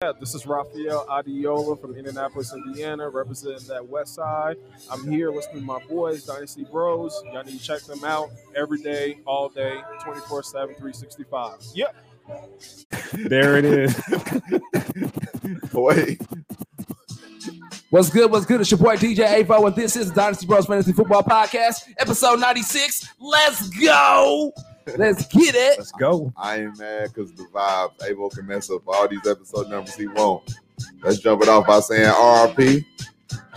Yeah, this is Rafael Adiola from Indianapolis, Indiana, representing that West Side. I'm here listening to my boys, Dynasty Bros. Y'all need to check them out every day, all day, 24 7, 365. Yep. There it is. Wait, What's good? What's good? It's your boy DJ Avo, and this is the Dynasty Bros Fantasy Football Podcast, episode 96. Let's go! Let's get it. Let's go. I ain't mad because the vibes. Avo can mess up all these episode numbers he won't. Let's jump it off by saying RP.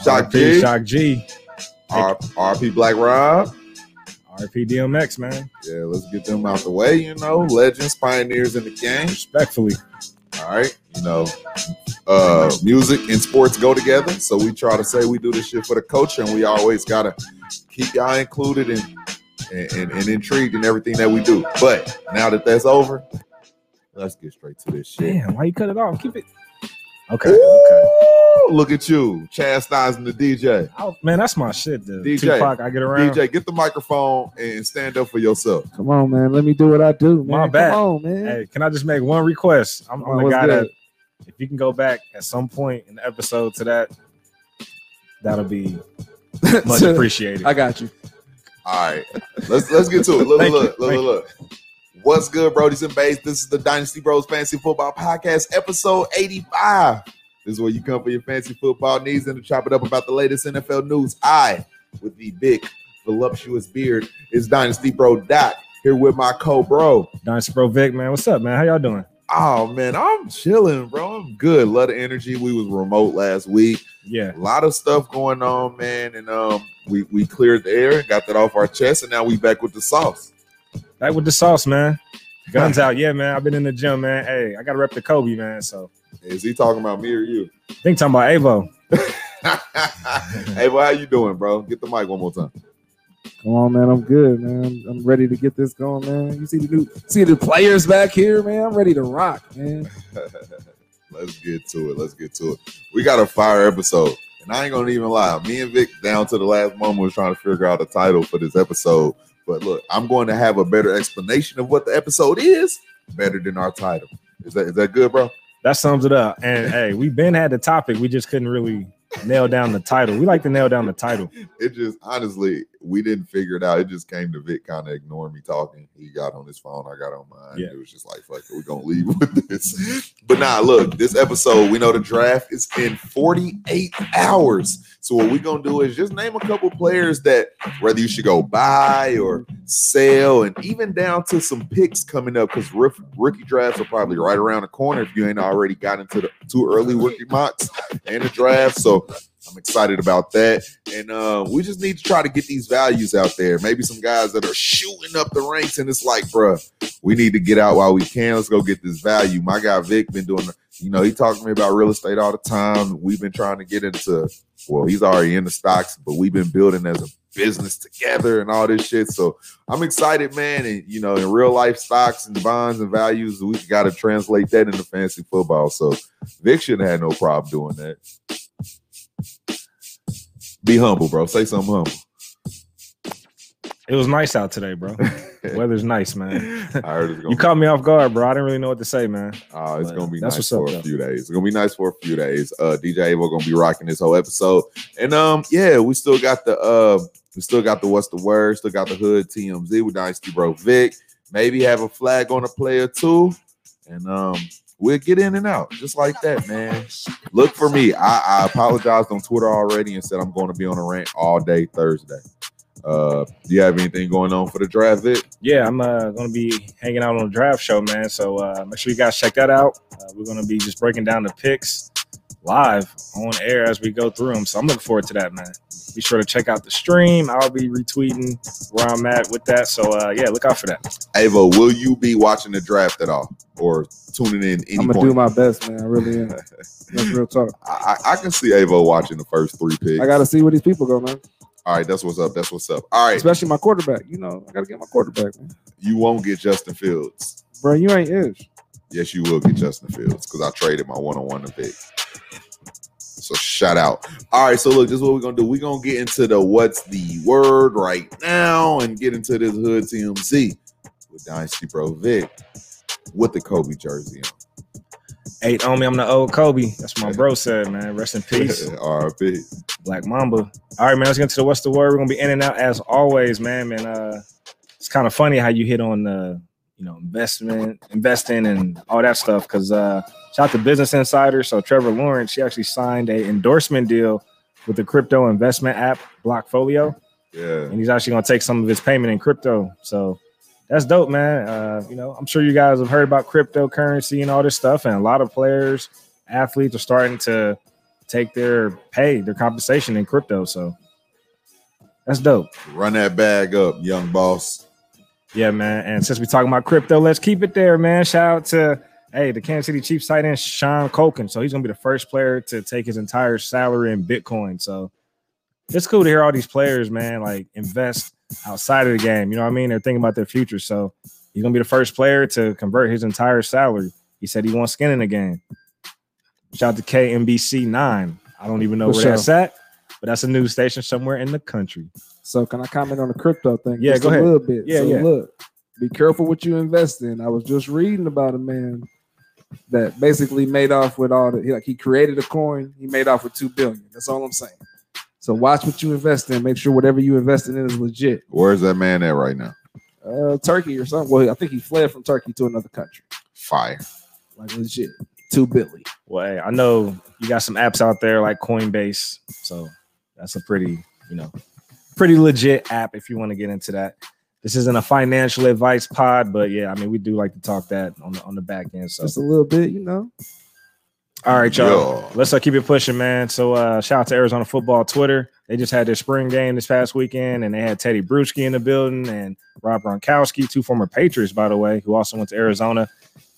Shock RP, G. Shock G. R- RP Black Rob. RP DMX, man. Yeah, let's get them out the way. You know, legends, pioneers in the game. Respectfully. All right, you know, uh, music and sports go together. So we try to say we do this shit for the culture, and we always gotta keep y'all included and and, and, and intrigued in everything that we do. But now that that's over, let's get straight to this shit. Damn, why you cut it off? Keep it. Okay. Okay. Look at you chastising the DJ. Oh, man, that's my shit. The DJ, Tupac, I get around. DJ, get the microphone and stand up for yourself. Come on, man. Let me do what I do, man. My bad. Come on, man. Hey, can I just make one request? I'm, Come I'm on, the guy good? that, if you can go back at some point in the episode to that, that'll be much appreciated. I got you. All right, let's let's get to it. Look, look, look, look, look, look. What's good, Brody's and Bass? This is the Dynasty Bros Fantasy Football Podcast, episode 85. This is where you come for your fancy football needs and to chop it up about the latest NFL news. I, with the big, voluptuous beard, is Dynasty Bro Doc here with my co-bro. Dynasty Bro Vic, man. What's up, man? How y'all doing? Oh man, I'm chilling, bro. I'm good. A Lot of energy. We was remote last week. Yeah. A lot of stuff going on, man. And um, we we cleared the air, got that off our chest, and now we back with the sauce. Back with the sauce, man. Guns out. Yeah, man. I've been in the gym, man. Hey, I got to rep the Kobe, man. So Is he talking about me or you? I think talking about Avo. hey, well, how you doing, bro? Get the mic one more time. Come on, man. I'm good, man. I'm, I'm ready to get this going, man. You see the new, see the players back here, man. I'm ready to rock, man. Let's get to it. Let's get to it. We got a fire episode. And I ain't gonna even lie. Me and Vic down to the last moment was trying to figure out a title for this episode. But look, I'm going to have a better explanation of what the episode is, better than our title. Is that is that good, bro? That sums it up. And hey, we been had the topic. We just couldn't really nail down the title. We like to nail down the title. It just honestly, we didn't figure it out. It just came to Vic kind of ignoring me talking. He got on his phone, I got on mine. Yeah. It was just like, fuck we're gonna leave with this. But nah, look, this episode, we know the draft is in 48 hours. So what we're gonna do is just name a couple players that whether you should go buy or sell, and even down to some picks coming up because rookie drafts are probably right around the corner if you ain't already got into the too early rookie mocks and the draft. So I'm excited about that. And uh, we just need to try to get these values out there. Maybe some guys that are shooting up the ranks, and it's like, bruh, we need to get out while we can. Let's go get this value. My guy Vic been doing, you know, he talks to me about real estate all the time. We've been trying to get into, well, he's already in the stocks, but we've been building as a business together and all this shit. So I'm excited, man. And you know, in real life stocks and bonds and values, we got to translate that into fancy football. So Vic shouldn't have no problem doing that. Be humble, bro. Say something humble. It was nice out today, bro. Weather's nice, man. I heard it's gonna You caught me off guard, bro. I didn't really know what to say, man. Oh, it's But gonna be that's nice what's up, for a though. few days. It's gonna be nice for a few days. Uh DJ Avo gonna be rocking this whole episode. And um, yeah, we still got the uh we still got the what's the word, still got the hood TMZ with Dynasty Bro Vic. Maybe have a flag on a player too. And um we'll get in and out just like that, man. Look for me. I, I apologized on Twitter already and said I'm going to be on a rant all day Thursday. Uh, do you have anything going on for the draft, Vic? Yeah, I'm uh, gonna be hanging out on the draft show, man. So uh, make sure you guys check that out. Uh, we're gonna be just breaking down the picks live on air as we go through them. So I'm looking forward to that, man. Be sure to check out the stream. I'll be retweeting where I'm at with that. So uh, yeah, look out for that. Avo, will you be watching the draft at all or tuning in any I'm gonna point? do my best, man. I really am. That's real talk. I, I I can see Avo watching the first three picks. I gotta see where these people go, man. All right, that's what's up. That's what's up. All right, Especially my quarterback. You know, I gotta get my quarterback, man. you won't get Justin Fields. Bro, you ain't ish. Yes, you will get Justin Fields because I traded my one on one to pick. So shout out. All right, so look, this is what we're gonna do. We're gonna get into the what's the word right now and get into this hood TMZ with Dynasty Bro Vic with the Kobe jersey on. Eight on me. I'm the old Kobe. That's what my bro said, man. Rest in peace. R.I.P. Black Mamba. All right, man. Let's get into the what's the word. We're gonna be in and out as always, man. Man, uh, it's kind of funny how you hit on the, you know, investment, investing, and all that stuff. Cause uh, shout out to Business Insider. So Trevor Lawrence, she actually signed a endorsement deal with the crypto investment app Blockfolio, Yeah. and he's actually gonna take some of his payment in crypto. So that's dope, man. Uh, you know, I'm sure you guys have heard about cryptocurrency and all this stuff, and a lot of players, athletes are starting to take their pay, their compensation in crypto. So that's dope. Run that bag up, young boss. Yeah, man. And since we're talking about crypto, let's keep it there, man. Shout out to hey, the Kansas City Chiefs tight end Sean Culkin. So he's gonna be the first player to take his entire salary in Bitcoin. So it's cool to hear all these players, man, like invest outside of the game. You know what I mean? They're thinking about their future. So he's gonna be the first player to convert his entire salary. He said he wants skin in the game. Shout out to KMBC nine. I don't even know For where sure. that's at, but that's a news station somewhere in the country. So can I comment on the crypto thing? Yeah, just go a ahead. little bit. Yeah, so yeah. Look, be careful what you invest in. I was just reading about a man that basically made off with all the like he created a coin. He made off with two billion. That's all I'm saying. So watch what you invest in. Make sure whatever you invest in is legit. Where's that man at right now? Uh, Turkey or something. Well, I think he fled from Turkey to another country. Fire. Like legit, two billion. Well, hey, I know you got some apps out there like Coinbase, so that's a pretty, you know, pretty legit app if you want to get into that. This isn't a financial advice pod, but yeah, I mean, we do like to talk that on the on the back end. So, Just a little bit, you know. All right, y'all, Yeah. let's uh, keep it pushing, man. So, uh, shout out to Arizona football Twitter. They just had their spring game this past weekend, and they had Tedy Bruschi in the building and Rob Gronkowski, two former Patriots, by the way, who also went to Arizona.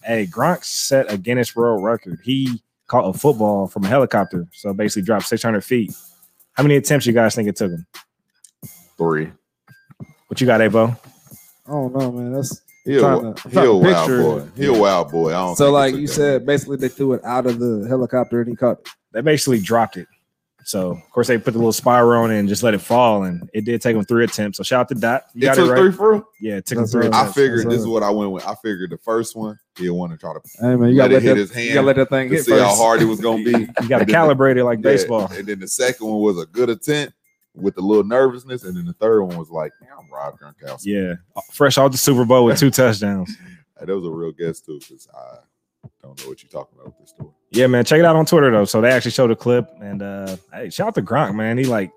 Hey, Gronk set a Guinness World Record. He caught a football from a helicopter, so basically dropped 600 feet. How many attempts you guys think it took him? Three. What you got, Avo? I don't know, man. That's He a, Trying to- he trying a wild boy. it. He a wild boy. I don't so like took you that said. Basically, they threw it out of the helicopter and he caught it. They basically dropped it. So, of course, they put the little spiral on it and just let it fall, and it did take him three attempts. So, shout out to Dot. You It got took it right. three for real. Yeah, it took him three right. I figured That's this is what I went with. I figured the first one he'll want to try to, Hey man, Let you gotta it let hit that, his you hand gotta let that thing to hit see first. how hard it was gonna be. You got to calibrate it like Yeah, baseball. And then the second one was a good attempt with a little nervousness, and then the third one was like, "Man, I'm Rob Gronkowski." Yeah, fresh off the Super Bowl with two touchdowns. Hey, that was a real guess too, because I don't know what you're talking about with this story. Yeah, man, check it out on Twitter though. So they actually showed a clip, and uh, hey, shout out to Gronk, man. He like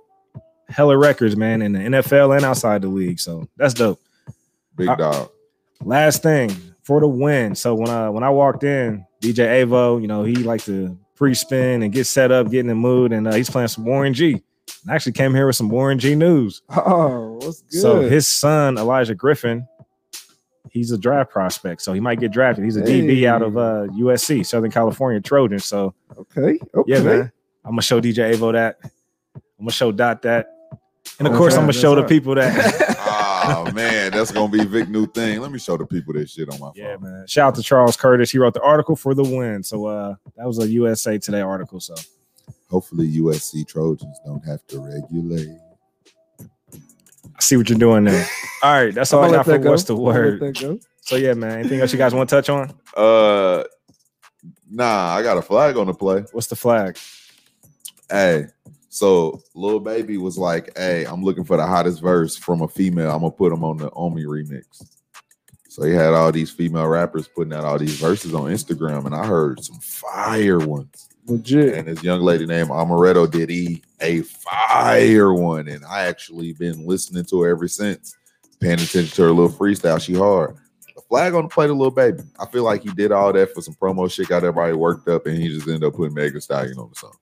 hella records, man, in the NFL and outside the league. So that's dope. Big Uh, dog. Last thing for the win. So when I when I walked in, DJ Avo, you know, he liked to pre-spin and get set up, get in the mood, and uh, he's playing some Warren G. I actually came here with some Warren G news. Oh, what's good? So his son Elijah Griffin, he's a draft prospect, so he might get drafted. He's a DB out of uh, USC, Southern California Trojans. So okay, okay. yeah, man, I'm gonna show DJ Avo that. I'm gonna show Dot that, and of That's course right, I'm gonna that's show the people that. oh man, that's gonna be Vic new thing. Let me show the people this shit on my phone. yeah, man. Shout out to Charles Curtis. He wrote the article for the win. So uh, that was a USA Today article. So Hopefully, USC Trojans don't have to regulate. I see what you're doing there. All right, that's all I'll got for go. what's the I'll word. So yeah, man. Anything else you guys want to touch on? Uh, nah, I got a flag on the play. What's the flag? Hey, so Lil Baby was like, "Hey, I'm looking for the hottest verse from a female. I'm gonna put them on the Omi remix." So he had all these female rappers putting out all these verses on Instagram, and I heard some fire ones. Legit. And this young lady named Amaretto did he a fire one, and I actually been listening to her ever since, paying attention to her little freestyle. She hard. The flag on the plate, a Lil Baby. I feel like he did all that for some promo shit, got everybody worked up, and he just ended up putting Megan Stallion on the song.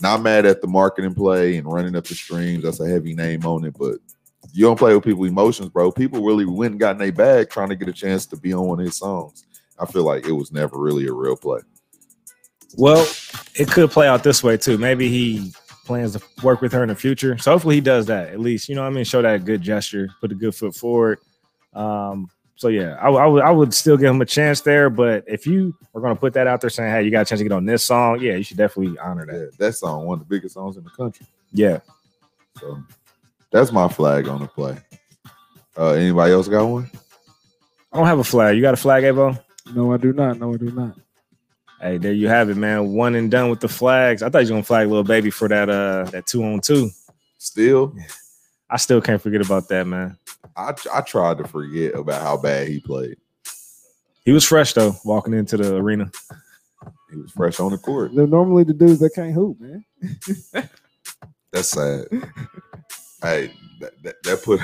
Not mad at the marketing play and running up the streams. That's a heavy name on it, but you don't play with people's emotions, bro. People really went and got in their bag trying to get a chance to be on one of his songs. I feel like it was never really a real play. Well, it could play out this way too. Maybe he plans to work with her in the future. So hopefully he does that at least. You know what I mean? Show that good gesture, put a good foot forward. Um, so yeah, I, I would I would still give him a chance there. But if you are going to put that out there saying, "Hey, you got a chance to get on this song," yeah, you should definitely honor that. Yeah, that song, one of the biggest songs in the country. Yeah. So that's my flag on the play. Uh, anybody else got one? I don't have a flag. You got a flag, Avo? No, I do not. No, I do not. Hey, there you have it, man. One and done with the flags. I thought you were gonna flag Lil Baby for that uh that two on two. Still, I still can't forget about that, man. I I tried to forget about how bad he played. He was fresh though, walking into the arena. He was fresh on the court. They're normally the dudes that can't hoop, man. That's sad. hey, that, that, that put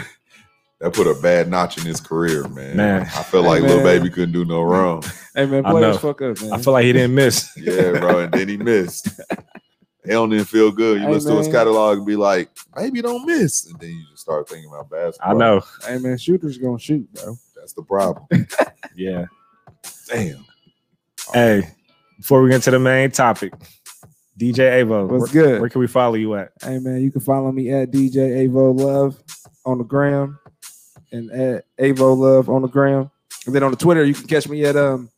that put a bad notch in his career, man. Man. I feel Hey, like Lil Baby couldn't do no wrong. Hey man, I players fuck up, man. I feel like he didn't miss. Yeah, bro. And then he missed. He don't even feel good. You Hey, listen to his catalog and be like, maybe don't miss. And then you just start thinking about basketball. I know. hey man, shooters gonna shoot, bro. That's the problem. Yeah. Damn. Hey, before we get to the main topic, DJ Avo, What's where, good? where can we follow you at? Hey man, you can follow me at DJ Avo Love on the gram and at Avo Love on the gram. And then on the Twitter, you can catch me at um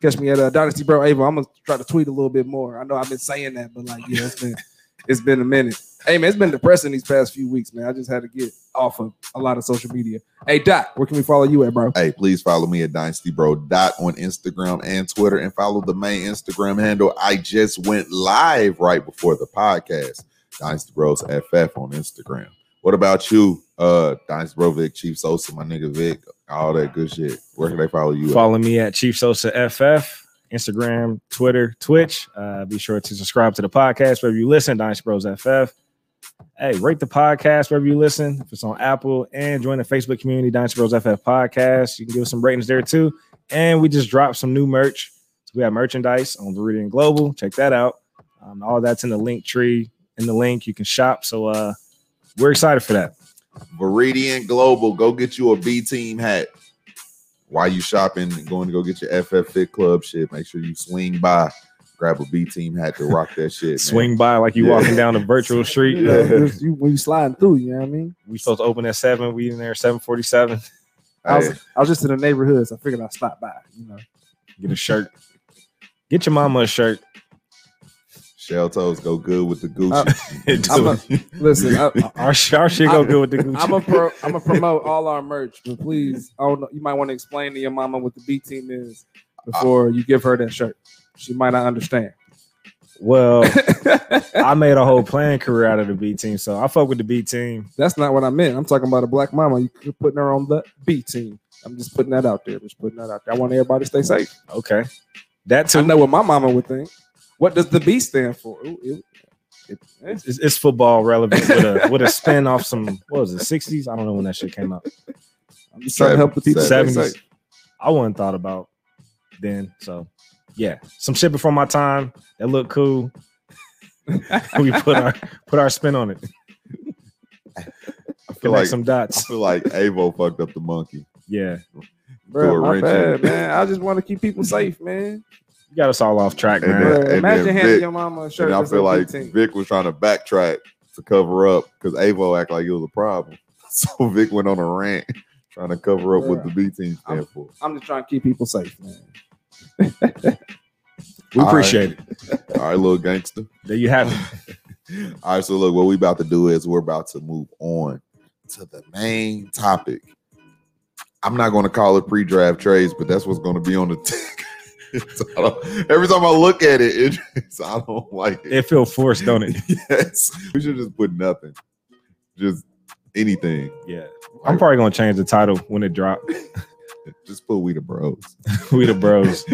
catch me at uh, Dynasty Bro Avo. I'm gonna try to tweet a little bit more. I know I've been saying that, but like yeah, it's been it's been a minute. Hey man, it's been depressing these past few weeks, man. I just had to get off of a lot of social media. Hey Doc, where can we follow you at, bro? Hey, please follow me at Dynasty Bro Dot on Instagram and Twitter, and follow the main Instagram handle. I just went live right before the podcast. Dynasty Bros FF on Instagram. What about you, uh, Dynasty Bro Vic, Chief Sosa, my nigga Vic, all that good shit? Where can they follow you? at? Follow me at Chief Sosa FF, Instagram, Twitter, Twitch. Uh, be sure to subscribe to the podcast wherever you listen, Dynasty Bros FF. Hey, rate the podcast wherever you listen. If it's on Apple, and join the Facebook community, Dynasty Bros FF podcast. You can give us some ratings there too. And we just dropped some new merch. So we have merchandise on Viridian Global. Check that out. Um, all that's in the link tree. In the link, you can shop. So uh, we're excited for that. Viridian Global, go get you a B team hat. While you shopping going to go get your FF Fit Club shit, make sure you swing by, grab a B team hat to rock that shit. man. Swing by like you Yeah. walking down the virtual street. You know, just you, when you sliding through, you know what I mean? We supposed to open at seven. We in there seven forty seven. I was, I was just in the neighborhood, so I figured I'd stop by. You know, Get a shirt. Get your mama a shirt. Shell toes go good with the Uh, Gucci. I'm a- listen, I, Our, our shit go good with the Gucci. I'm a pro, I'm gonna promote all our merch, but please, I don't know, you might want to explain to your mama what the B team is before you give her that shirt. She might not understand. well, I made a whole playing career out of the B team, so I fuck with the B team. That's not what I meant. I'm talking about a black mama. You are putting her on the B team. I'm just putting that out there. Just putting that out there. I want everybody to stay safe. Okay, that I too. know what my mama would think. What does the B stand for? Ooh, it- it-. It's, it's football relevant with a with a spin off some what was it sixties? I don't know when that shit came out. I'm just trying to help the people Seventies. I wasn't thought about then. So yeah, some shit before my time that looked cool. we put our put our spin on it. I feel Connect like some dots. I feel like Avo fucked up the monkey. Yeah, Bro, my bad, man. I just want to keep people safe, man. You got us all off track, man. then- Bro, imagine then handing Vic- your mama a shirt. And I feel like team. Vic was trying to backtrack to cover up because Avo act like it was a problem. So Vic went on a rant trying to cover up what the B team stand for. I'm just trying to keep people safe, man. We All appreciate it. All right, little gangster. There you have it. All right, so look, what we about to do is we're about to move on to the main topic. I'm not going to call it pre-draft trades, but that's what's going to be on the tick. So I don't- every time I look at it, it I don't like it. It feel forced, don't it? yes, we should just put nothing, just anything. Yeah. I'm probably gonna change the title when it drop. Just put we the bros. we the bros.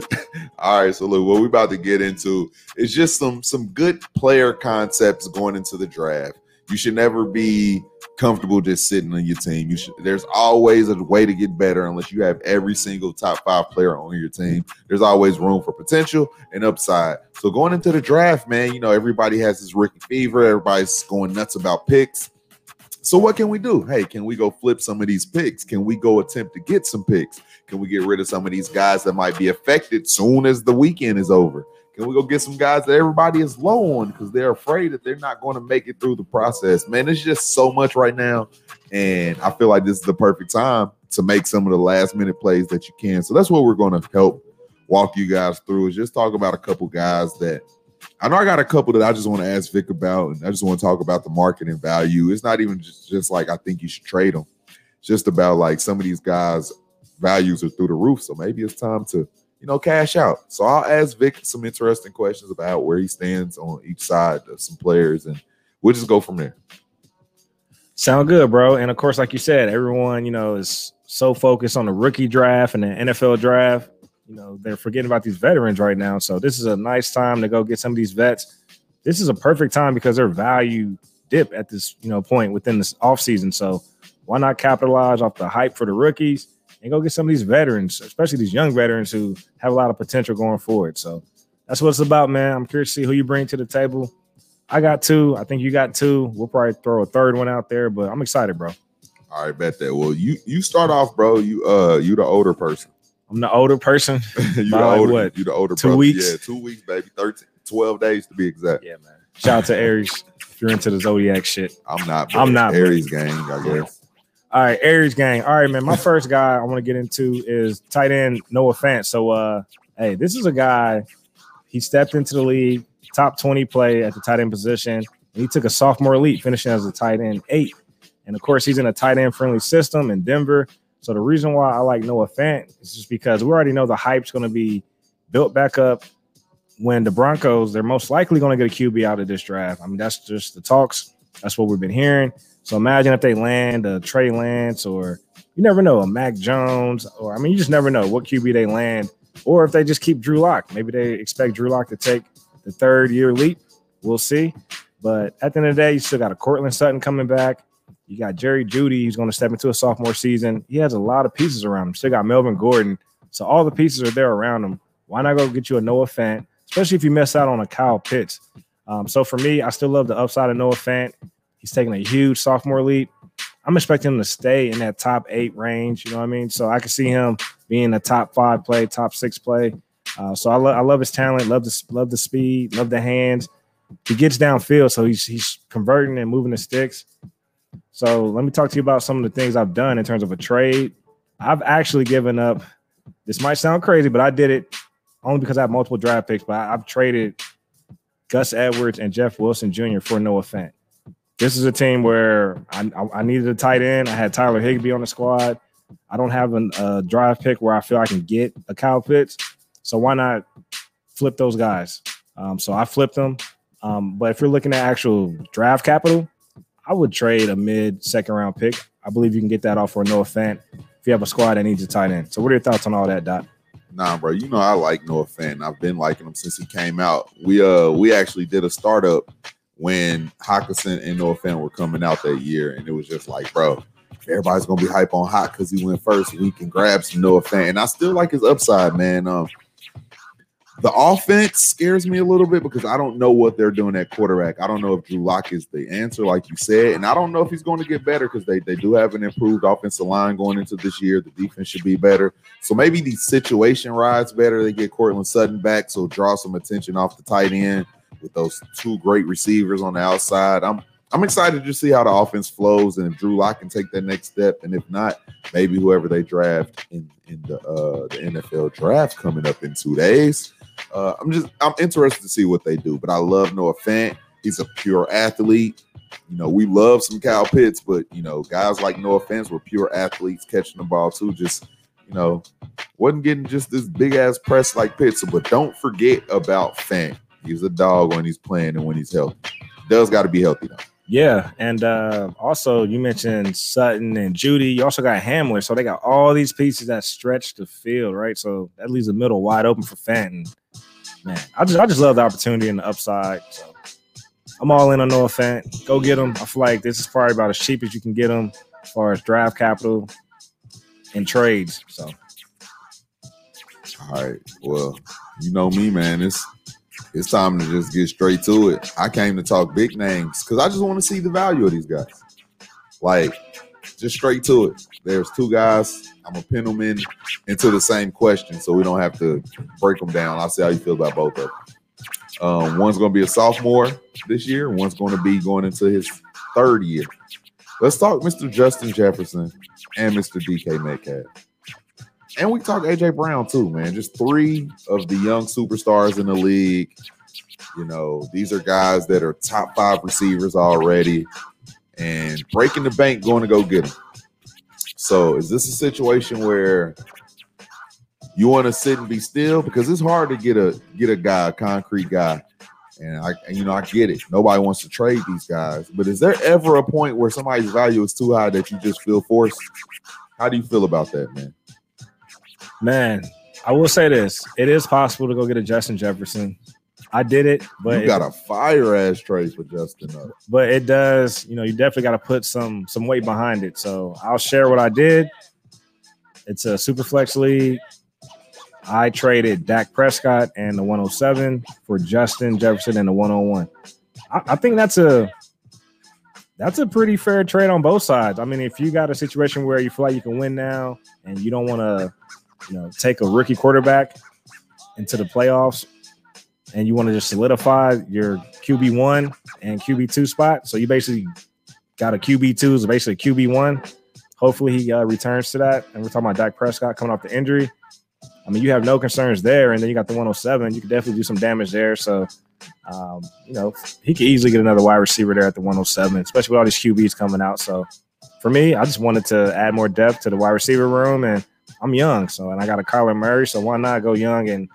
All right, so look, what we about to get into is just some some good player concepts going into the draft. You should never be comfortable just sitting on your team. You should there's always a way to get better unless you have every single top five player on your team. There's always room for potential and upside. So going into the draft, man, you know, everybody has this rookie fever, everybody's going nuts about picks. So what can we do? Hey, can we go flip some of these picks? Can we go attempt to get some picks? Can we get rid of some of these guys that might be affected soon as the weekend is over? Can we go get some guys that everybody is low on because they're afraid that they're not going to make it through the process? Man, it's just so much right now. And I feel like this is the perfect time to make some of the last minute plays that you can. So that's what we're going to help walk you guys through is just talk about a couple guys that I know I got a couple that I just want to ask Vic about, and I just want to talk about the marketing value. It's not even just, just like I think you should trade them. It's just about like some of these guys' values are through the roof. So maybe it's time to, you know, cash out. So I'll ask Vic some interesting questions about where he stands on each side of some players, and we'll just go from there. Sound good, bro. And of course, like you said, everyone, you know, is so focused on the rookie draft and the NFL draft. You know, they're forgetting about these veterans right now. So this is a nice time to go get some of these vets. This is a perfect time because their value dip at this, you know, point within this offseason. So why not capitalize off the hype for the rookies and go get some of these veterans, especially these young veterans who have a lot of potential going forward. So that's what it's about, man. I'm curious to see who you bring to the table. I got two. I think you got two. We'll probably throw a third one out there, but I'm excited, bro. All right, bet that. Well, you you start off, bro. You uh you the older person. I'm the older person. you the older what? you the older Two brother. weeks? Yeah, two weeks, baby. 13, 12 days to be exact. Yeah, man. Shout out to Aries if you're into the zodiac shit. I'm not I'm not, Aries gang, I guess. All right, Aries gang. All right, man. My first guy I want to get into is tight end Noah Fant. So, uh, hey, this is a guy. He stepped into the league, top 20 play at the tight end position. He took a sophomore leap, finishing as a tight end eight. And of course, he's in a tight end friendly system in Denver. So the reason why I like Noah Fant is just because we already know the hype's going to be built back up when the Broncos, they're most likely going to get a QB out of this draft. I mean, that's just the talks. That's what we've been hearing. So imagine if they land a Trey Lance or you never know, a Mac Jones, or I mean, you just never know what QB they land, or if they just keep Drew Lock. Maybe they expect Drew Lock to take the third year leap. We'll see. But at the end of the day, you still got a Courtland Sutton coming back. You got Jerry Jeudy, who's going to step into a sophomore season. He has a lot of pieces around him. Still got Melvin Gordon. So all the pieces are there around him. Why not go get you a Noah Fant, especially if you miss out on a Kyle Pitts? Um, so for me, I still love the upside of Noah Fant. He's taking a huge sophomore leap. I'm expecting him to stay in that top eight range. You know what I mean? So I can see him being a top five play, top six play. Uh, so I, lo- I love his talent, love the love the speed, love the hands. He gets downfield, so he's he's converting and moving the sticks. So let me talk to you about some of the things I've done in terms of a trade. I've actually given up. This might sound crazy, but I did it only because I have multiple draft picks. But I, I've traded Gus Edwards and Jeff Wilson Jr. for Noah Fant. This is a team where I, I, I needed a tight end. I had Tyler Higbee on the squad. I don't have a drive pick where I feel I can get a Kyle Pitts. So why not flip those guys? Um, so I flipped them. Um, but if you're looking at actual draft capital, I would trade a mid second round pick. I believe you can get that off for a Noah Fant if you have a squad that needs a tight end. So what are your thoughts on all that, Dot? Nah, bro. You know I like Noah Fant. I've been liking him since he came out. We uh we actually did a startup when Hockenson and Noah Fant were coming out that year, and it was just like, bro, everybody's gonna be hype on Hot because he went first. We can grab some Noah Fant, and I still like his upside, man. Um, the offense scares me a little bit because I don't know what they're doing at quarterback. I don't know if Drew Lock is the answer, like you said, and I don't know if he's going to get better because they, they do have an improved offensive line going into this year. The defense should be better. So maybe the situation rides better. They get Courtland Sutton back, so draw some attention off the tight end with those two great receivers on the outside. I'm I'm excited to see how the offense flows and if Drew Lock can take that next step. And if not, maybe whoever they draft in, in the uh the NFL draft coming up in two days. Uh, I'm just I'm interested to see what they do. But I love Noah Fant. He's a pure athlete. You know, we love some Kyle Pitts, but you know, guys like Noah Fant were pure athletes catching the ball too. Just you know, wasn't getting just this big ass press like Pitts. But don't forget about Fant. He's a dog when he's playing and when he's healthy. Does got to be healthy though. Yeah, and uh, also you mentioned Sutton and Jeudy. You also got Hamler, so they got all these pieces that stretch the field, right? So that leaves the middle wide open for Fenton. Man, I just I just love the opportunity and the upside. So I'm all in on Noah Fant. Go get him. I feel like this is probably about as cheap as you can get him as far as draft capital and trades. So All right. Well, you know me, man. It's it's time to just get straight to it. I came to talk big names because I just want to see the value of these guys. Like, just straight to it. There's two guys. I'm gonna into the same question, so we don't have to break them down. I'll see how you feel about both of them. Um, one's gonna be a sophomore this year. One's to be going into his third year. Let's talk Mr. Justin Jefferson and Mr. DK Metcalf. And we talk AJ Brown too, man. Just three of the young superstars in the league. You know, these are guys that are top five receivers already and breaking the bank going to go get them. So, is this a situation where You want to sit and be still because it's hard to get a get a guy, a concrete guy. And I and you know, I get it. Nobody wants to trade these guys. But is there ever a point where somebody's value is too high that you just feel forced? How do you feel about that, man? Man, I will say this: it is possible to go get a Justin Jefferson. I did it, but you it- got a fire ass trade for Justin. Though. but it does, you know, you definitely got to put some some weight behind it. So I'll share what I did. It's a super flex league. I traded Dak Prescott and the 107 for Justin Jefferson and the 101. I, I think that's a that's a pretty fair trade on both sides. I mean, if you got a situation where you feel like you can win now and you don't want to, you know, take a rookie quarterback into the playoffs and you want to just solidify your QB one and QB two spot. So you basically got a QB two is basically QB one. Hopefully he uh, returns to that. And we're talking about Dak Prescott coming off the injury. I mean, you have no concerns there, and then you got the 107. You could definitely do some damage there. So, um, you know, he could easily get another wide receiver there at the 107, especially with all these QBs coming out. So, for me, I just wanted to add more depth to the wide receiver room, and I'm young, so and I got a Kyler Murray, so why not go young and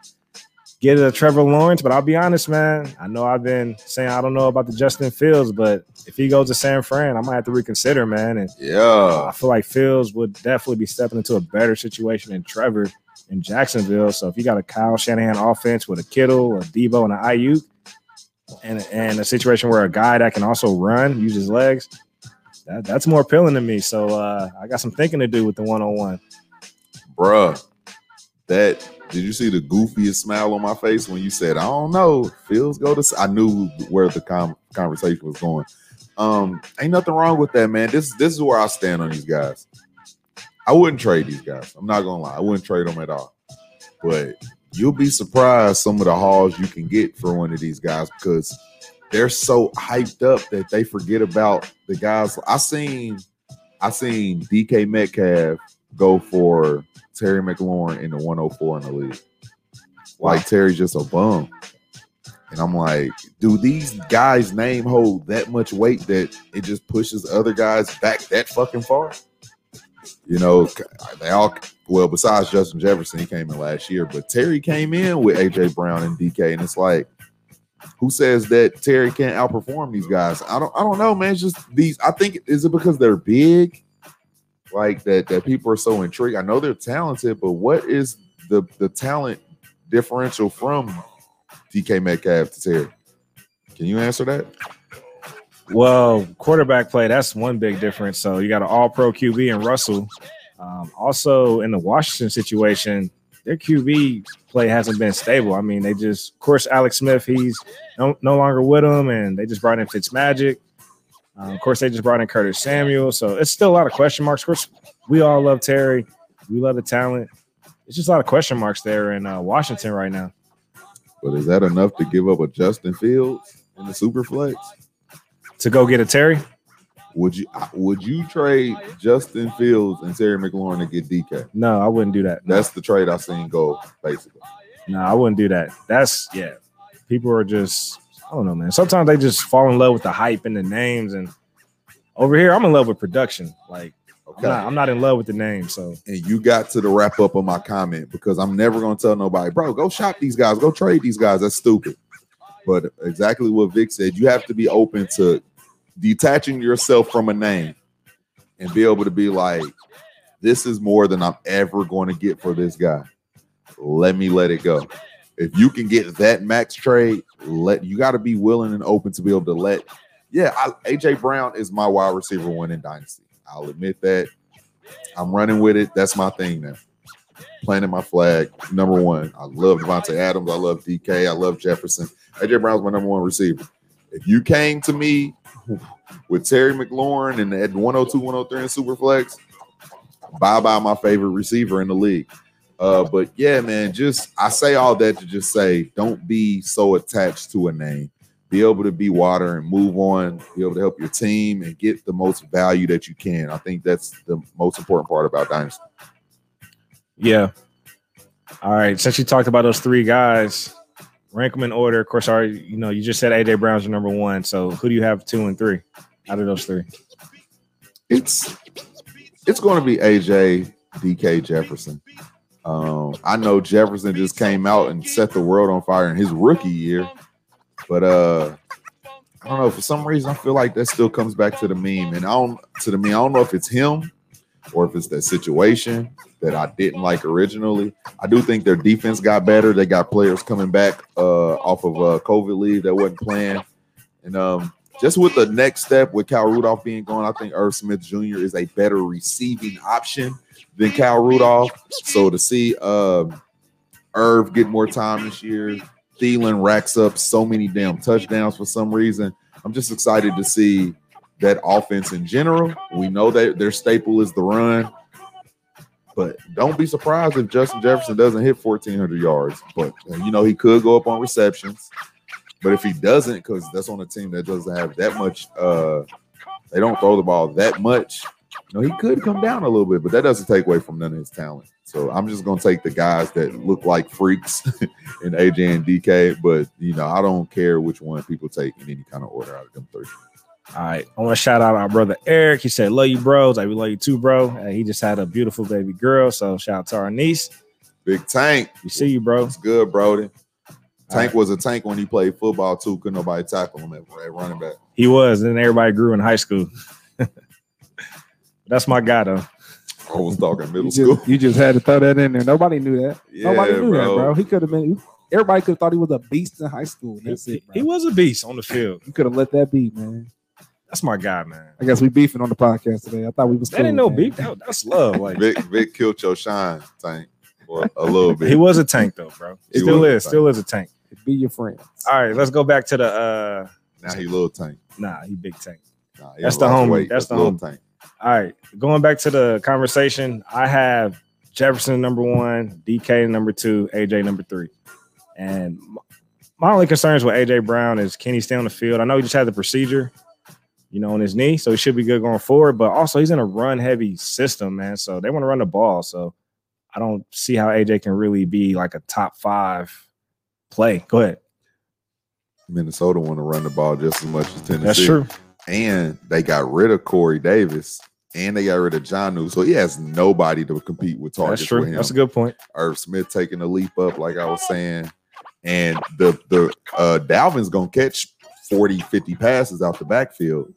get a Trevor Lawrence? But I'll be honest, man. I know I've been saying I don't know about the Justin Fields, but if he goes to San Fran, I might have to reconsider, man. And Yeah. I feel like Fields would definitely be stepping into a better situation than Trevor in Jacksonville. So if you got a Kyle Shanahan offense with a Kittle, a Deebo, and an Aiyuk, and and a situation where a guy that can also run, use his legs, that, that's more appealing to me. So uh, I got some thinking to do with the one on one. Bruh, that did you see the goofiest smile on my face when you said, I don't know, Fields go to I knew where the com- conversation was going. Um, ain't nothing wrong with that, man. This this is where I stand on these guys. I wouldn't trade these guys. I'm not gonna lie, I wouldn't trade them at all. But you'll be surprised some of the hauls you can get for one of these guys because they're so hyped up that they forget about the guys. I seen I seen DK Metcalf go for Terry McLaurin in the 104 in the league. Like Terry's just a bum. And I'm like, do these guys' name hold that much weight that it just pushes other guys back that fucking far? You know, they all well, besides Justin Jefferson, he came in last year, but Terry came in with AJ Brown and DK, and it's like, who says that Terry can't outperform these guys? I don't I don't know, man. It's just these, I think is it because they're big? Like that that people are so intrigued. I know they're talented, but what is the the talent differential from DK Metcalf to Terry? Can you answer that? Well, quarterback play, that's one big difference. So you got an all pro QB and Russell. Um, also, in the Washington situation, their QB play hasn't been stable. I mean, they just, of course, Alex Smith, he's no, no longer with them, and they just brought in Fitzmagic. Um, of course, they just brought in Curtis Samuel. So it's still a lot of question marks. Of course, we all love Terry. We love the talent. It's just a lot of question marks there in uh, Washington right now. But is that enough to give up a Justin Fields in the super flex? To go get a Terry? Would you would you trade Justin Fields and Terry McLaurin to get DK? No, I wouldn't do that. No. That's the trade I've seen go basically. No, I wouldn't do that. That's yeah. People are just I don't know, man. Sometimes they just fall in love with the hype and the names. And over here, I'm in love with production. Like I'm not, I'm not in love with the name. So and you got to the wrap up of my comment because I'm never gonna tell nobody, bro, go shop these guys, go trade these guys. That's stupid. But exactly what Vic said, you have to be open to detaching yourself from a name and be able to be like, this is more than I'm ever going to get for this guy. Let me let it go. If you can get that max trade, let you got to be willing and open to be able to let. Yeah, I, AJ Brown is my wide receiver one in Dynasty. I'll admit that. I'm running with it. That's my thing now. Planting my flag. Number one. I love Davante Adams. I love DK. I love Jefferson. AJ Brown's my number one receiver. If you came to me with Terry McLaurin and at 102, 103 in Superflex, bye bye my favorite receiver in the league. Uh, but yeah, man, just I say all that to just say don't be so attached to a name. Be able to be water and move on, be able to help your team and get the most value that you can. I think that's the most important part about Dynasty. yeah. All right. Since you talked about those three guys, rank them in order. Of course, our you know you just said AJ Brown's your number one. So who do you have two and three out of those three? It's it's going to be AJ, DK Jefferson. Um, I know Jefferson just came out and set the world on fire in his rookie year, but uh, I don't know. For some reason, I feel like that still comes back to the meme, and I don't to the meme. I don't know if it's him or if it's that situation that I didn't like originally. I do think their defense got better. They got players coming back uh, off of uh, COVID leave that wasn't playing, and um, just with the next step with Kyle Rudolph being gone, I think Irv Smith Jr. is a better receiving option than Kyle Rudolph. So to see um, Irv get more time this year, Thielen racks up so many damn touchdowns for some reason. I'm just excited to see that offense in general. We know that their staple is the run, but don't be surprised if Justin Jefferson doesn't hit 1,400 yards. But you know he could go up on receptions. But if he doesn't, because that's on a team that doesn't have that much, uh, they don't throw the ball that much. You know, he could come down a little bit, but that doesn't take away from none of his talent. So I'm just gonna take the guys that look like freaks in AJ and DK. But you know, I don't care which one people take in any kind of order out of them three. All right. I want to shout out our brother Eric. He said, Love you, bros. I love you too, bro. Uh, he just had a beautiful baby girl. So shout out to our niece. Big Tank, We see you, bro. it's good, Brody. Tank was a tank when he played football too. Couldn't nobody tackle him at, at running back. He was. And then everybody grew in high school. That's my guy, though. I was talking middle You school. just, you just had to throw that in there. Nobody knew that. Yeah, Nobody knew that, bro. bro. He could have been. Everybody could have thought he was a beast in high school. That's he, it, bro. he was a beast on the field. You could have let that be, man. That's my guy, man. I guess we beefing on the podcast today. I thought we was. That ain't cool, no man. beef. That, that's love. Like Vic, Vic killed your shine, Tank, for a little bit. he was a tank, though, bro. He Still is. Still is a tank. Be your friend. All right, let's go back to the. uh now he little tank. Nah, he big tank. Nah, he That's the lost homie. weight. That's the little homie. tank. All right, going back to the conversation, I have Jefferson number one, DK number two, AJ number three, and my only concerns with AJ Brown is can he stay on the field? I know he just had the procedure, you know, on his knee, so he should be good going forward. But also, he's in a run-heavy system, man. So they want to run the ball. So I don't see how AJ can really be like a top five play. Go ahead. Minnesota want to run the ball just as much as Tennessee. That's true. And they got rid of Corey Davis and they got rid of Jonnu. So he has nobody to compete with targets That's true. with him. That's a good point. Irv Smith taking a leap up, like I was saying. And the the uh Dalvin's gonna catch 40, 50 passes out the backfield.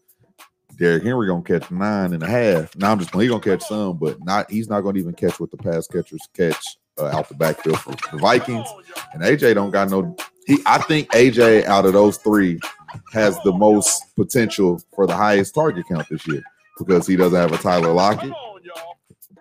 Derrick Henry gonna catch nine and a half. Now I'm just he gonna catch some, but not he's not gonna even catch what the pass catchers catch uh, out the backfield for the Vikings. And AJ don't got no he I think AJ out of those three has the most potential for the highest target count this year because he doesn't have a Tyler Lockett.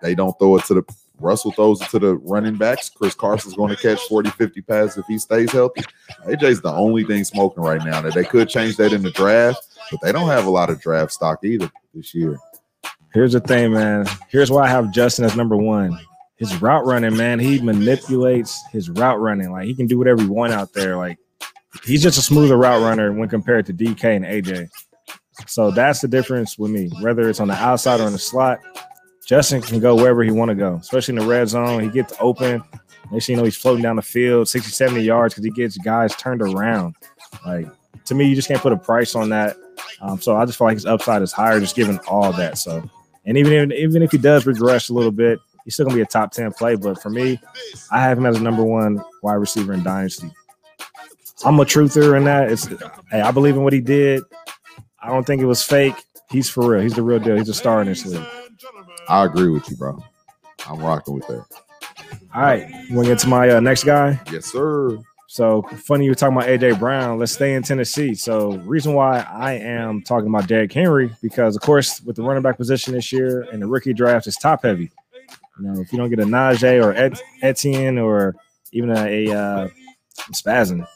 They don't throw it to the Russell throws it to the running backs. Chris Carson's going to catch 40, 50 passes if he stays healthy. AJ's the only thing smoking right now. That they could change that in the draft, but they don't have a lot of draft stock either this year. Here's the thing, man. Here's why I have Justin as number one. His route running, man. He manipulates his route running. Like he can do whatever he want out there. Like he's just a smoother route runner when compared to DK and AJ. So that's the difference with me. Whether it's on the outside or in the slot, Justin can go wherever he want to go, especially in the red zone. He gets open. Next thing you know, he's floating down the field 60, 70 yards because he gets guys turned around. Like to me, you just can't put a price on that. Um, so I just feel like his upside is higher, just given all that. So, and even even if he does regress a little bit, he's still gonna be a top ten play. But for me, I have him as a number one wide receiver in dynasty. I'm a truther in that. It's hey, I believe in what he did. I don't think it was fake. He's for real. He's the real deal. He's a star in this league. I agree with you, bro. I'm rocking with that. All right, want to get to my uh, next guy? Yes, sir. So funny you were talking about AJ Brown. Let's stay in Tennessee. So reason why I am talking about Derrick Henry because of course with the running back position this year and the rookie draft is top heavy. You know, if you don't get a Najee or Et- Etienne or even a, a uh, spazzing.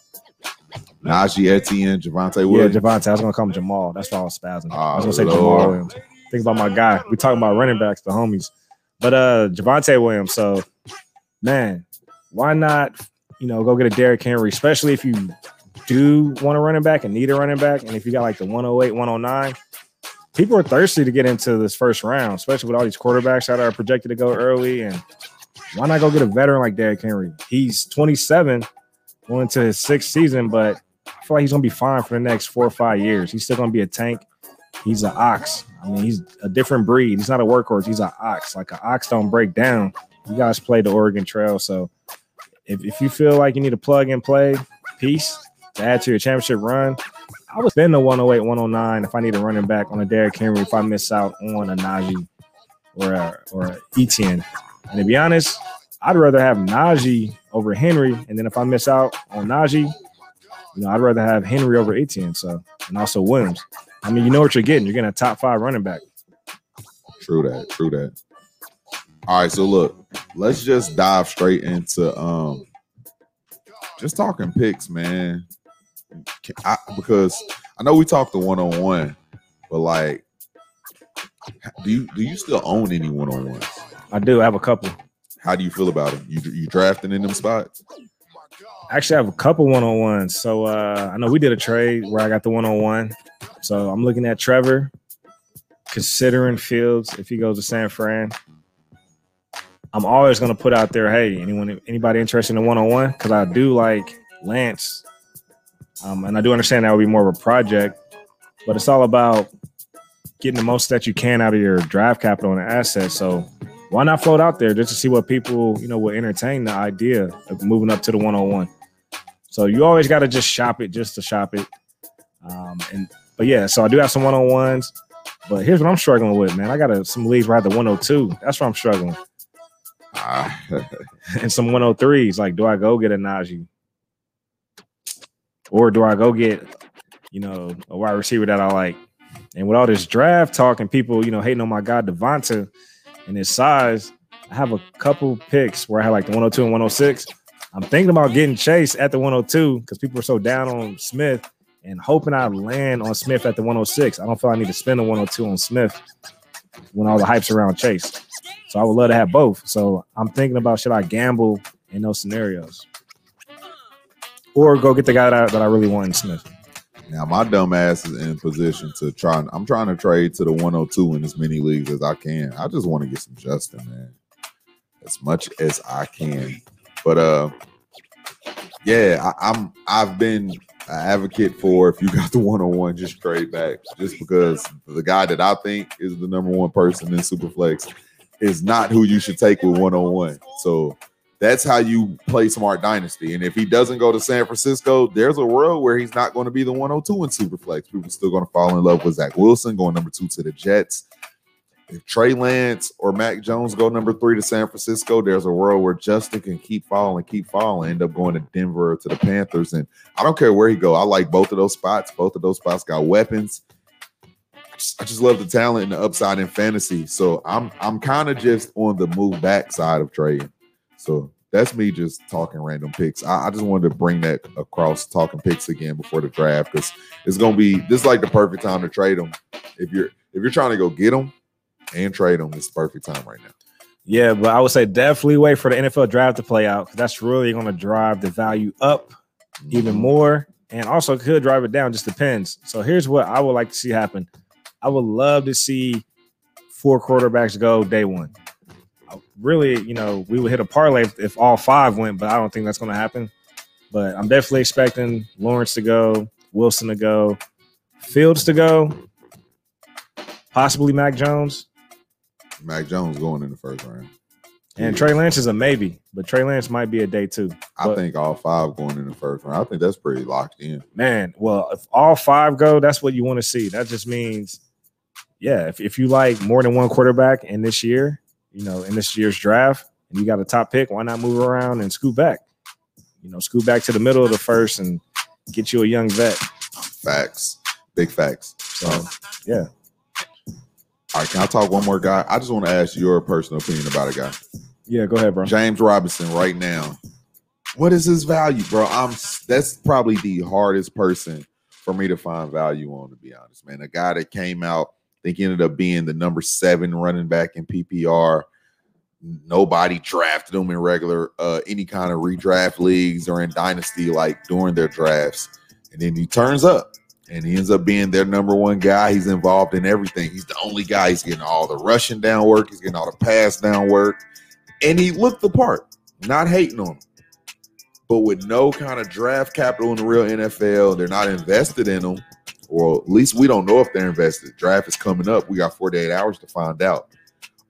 Najee Etienne, Javonte Yeah, Williams. Javonte. I was gonna call him Jamal. That's why I was spazzing. I was Oh, gonna say Lord. Jamaal Williams. Think about my guy. We talking about running backs, the homies. But uh Javonte Williams. So man, why not, you know, go get a Derrick Henry, especially if you do want a running back and need a running back, and if you got like the 108, 109. People are thirsty to get into this first round, especially with all these quarterbacks that are projected to go early. And why not go get a veteran like Derrick Henry? He's 27, going into his sixth season, but I feel like he's gonna be fine for the next four or five years. He's still gonna be a tank. He's an ox. I mean, he's a different breed. He's not a workhorse. He's an ox. Like an ox don't break down. you guys play the Oregon Trail, so if, if you feel like you need a plug and play piece to add to your championship run, I would spend the 108, 109 if I need a running back on a Derrick Henry if I miss out on a Najee or a, or a Etienne. And to be honest, I'd rather have Najee over Henry, and then if I miss out on Najee, you know, I'd rather have Henry over Etienne. So and also Williams. I mean, you know what you're getting. You're getting a top five running back. True that. True that. All right, so look, let's just dive straight into um just talking picks, man. I, because I know we talked the one on one, but like, do you do you still own any one on ones? I do. I have a couple. How do you feel about it? You you drafting in them spots? Actually, I have a couple one on ones. So uh, I know we did a trade where I got the one on one. So I'm looking at Trevor, considering Fields if he goes to San Fran. I'm always going to put out there, hey, anyone, anybody interested in one on one? Because I do like Lance, um, and I do understand that would be more of a project, but it's all about getting the most that you can out of your draft capital and assets. So why not float out there just to see what people, you know, will entertain the idea of moving up to the 101. So you always got to just shop it just to shop it. Um, and but yeah, so I do have some one on ones. But here's what I'm struggling with, man. I got a, some leagues I have the 102. That's where I'm struggling. Ah, and some 103s. Like, do I go get a Najee? Or do I go get, you know, a wide receiver that I like? And with all this draft talk and people, you know, hating on my guy DeVonta and his size, I have a couple picks where I have like the 102 and 106. I'm thinking about getting Chase at the 102 because people are so down on Smith and hoping I land on Smith at the 106. I don't feel I need to spend the 102 on Smith when all the hype's around Chase. So I would love to have both. So I'm thinking about should I gamble in those scenarios, or go get the guy that I, that I really want in Smith. now my dumb ass is in position to try. I'm trying to trade to the 102 in as many leagues as I can. I just want to get some Justin, man, as much as I can. But uh, yeah, I, I'm. I've been an advocate for if you got the one on one, just trade back, just because the guy that I think is the number one person in Superflex is not who you should take with one on one. So that's how you play smart dynasty. And if he doesn't go to San Francisco, there's a world where he's not going to be the 102 in Superflex. People are still going to fall in love with Zach Wilson going number two to the Jets. If Trey Lance or Mac Jones go number three to San Francisco, there's a world where Justin can keep falling, keep falling, end up going to Denver or to the Panthers. And I don't care where he go. I like both of those spots. Both of those spots got weapons. I just, I just love the talent and the upside in fantasy. So I'm I'm kind of just on the move back side of trading. So that's me just talking random picks. I, I just wanted to bring that across talking picks again before the draft because it's gonna be this is like the perfect time to trade them. If you're if you're trying to go get them and trade them, it's the perfect time right now. Yeah, but I would say definitely wait for the NFL draft to play out. 'cause That's really going to drive the value up even Mhm. more, and also could drive it down. Just depends. So here's what I would like to see happen. I would love to see four quarterbacks go day one. Really, you know, we would hit a parlay if, if all five went, but I don't think that's going to happen. But I'm definitely expecting Lawrence to go, Wilson to go, Fields to go, possibly Mac Jones, Mac Jones going in the first round. and Yeah. Trey Lance is a maybe, but Trey Lance might be a day two. I but- think all five going in the first round. I think that's pretty locked in. Man, well, if all five go, that's what you want to see. That just means, yeah, if, if you like more than one quarterback in this year, you know, in this year's draft, and you got a top pick, why not move around and scoot back? You know, scoot back to the middle of the first and get you a young vet. Facts, big facts. So, yeah. All right, can I talk one more guy? I just want to ask your personal opinion about a guy. Yeah, go ahead, bro. James Robinson right now. What is his value, bro? I'm that's probably the hardest person for me to find value on, to be honest, man. A guy that came out, think he ended up being the number seven running back in PPR. Nobody drafted him in regular uh any kind of redraft leagues or in dynasty like during their drafts. And then he turns up and he ends up being their number one guy. He's involved in everything. He's the only guy. He's getting all the rushing down work. He's getting all the pass down work. And he looked the part. Not hating on him. But with no kind of draft capital in the real NFL, they're not invested in him. Or at least we don't know if they're invested. Draft is coming up. We got 48 hours to find out.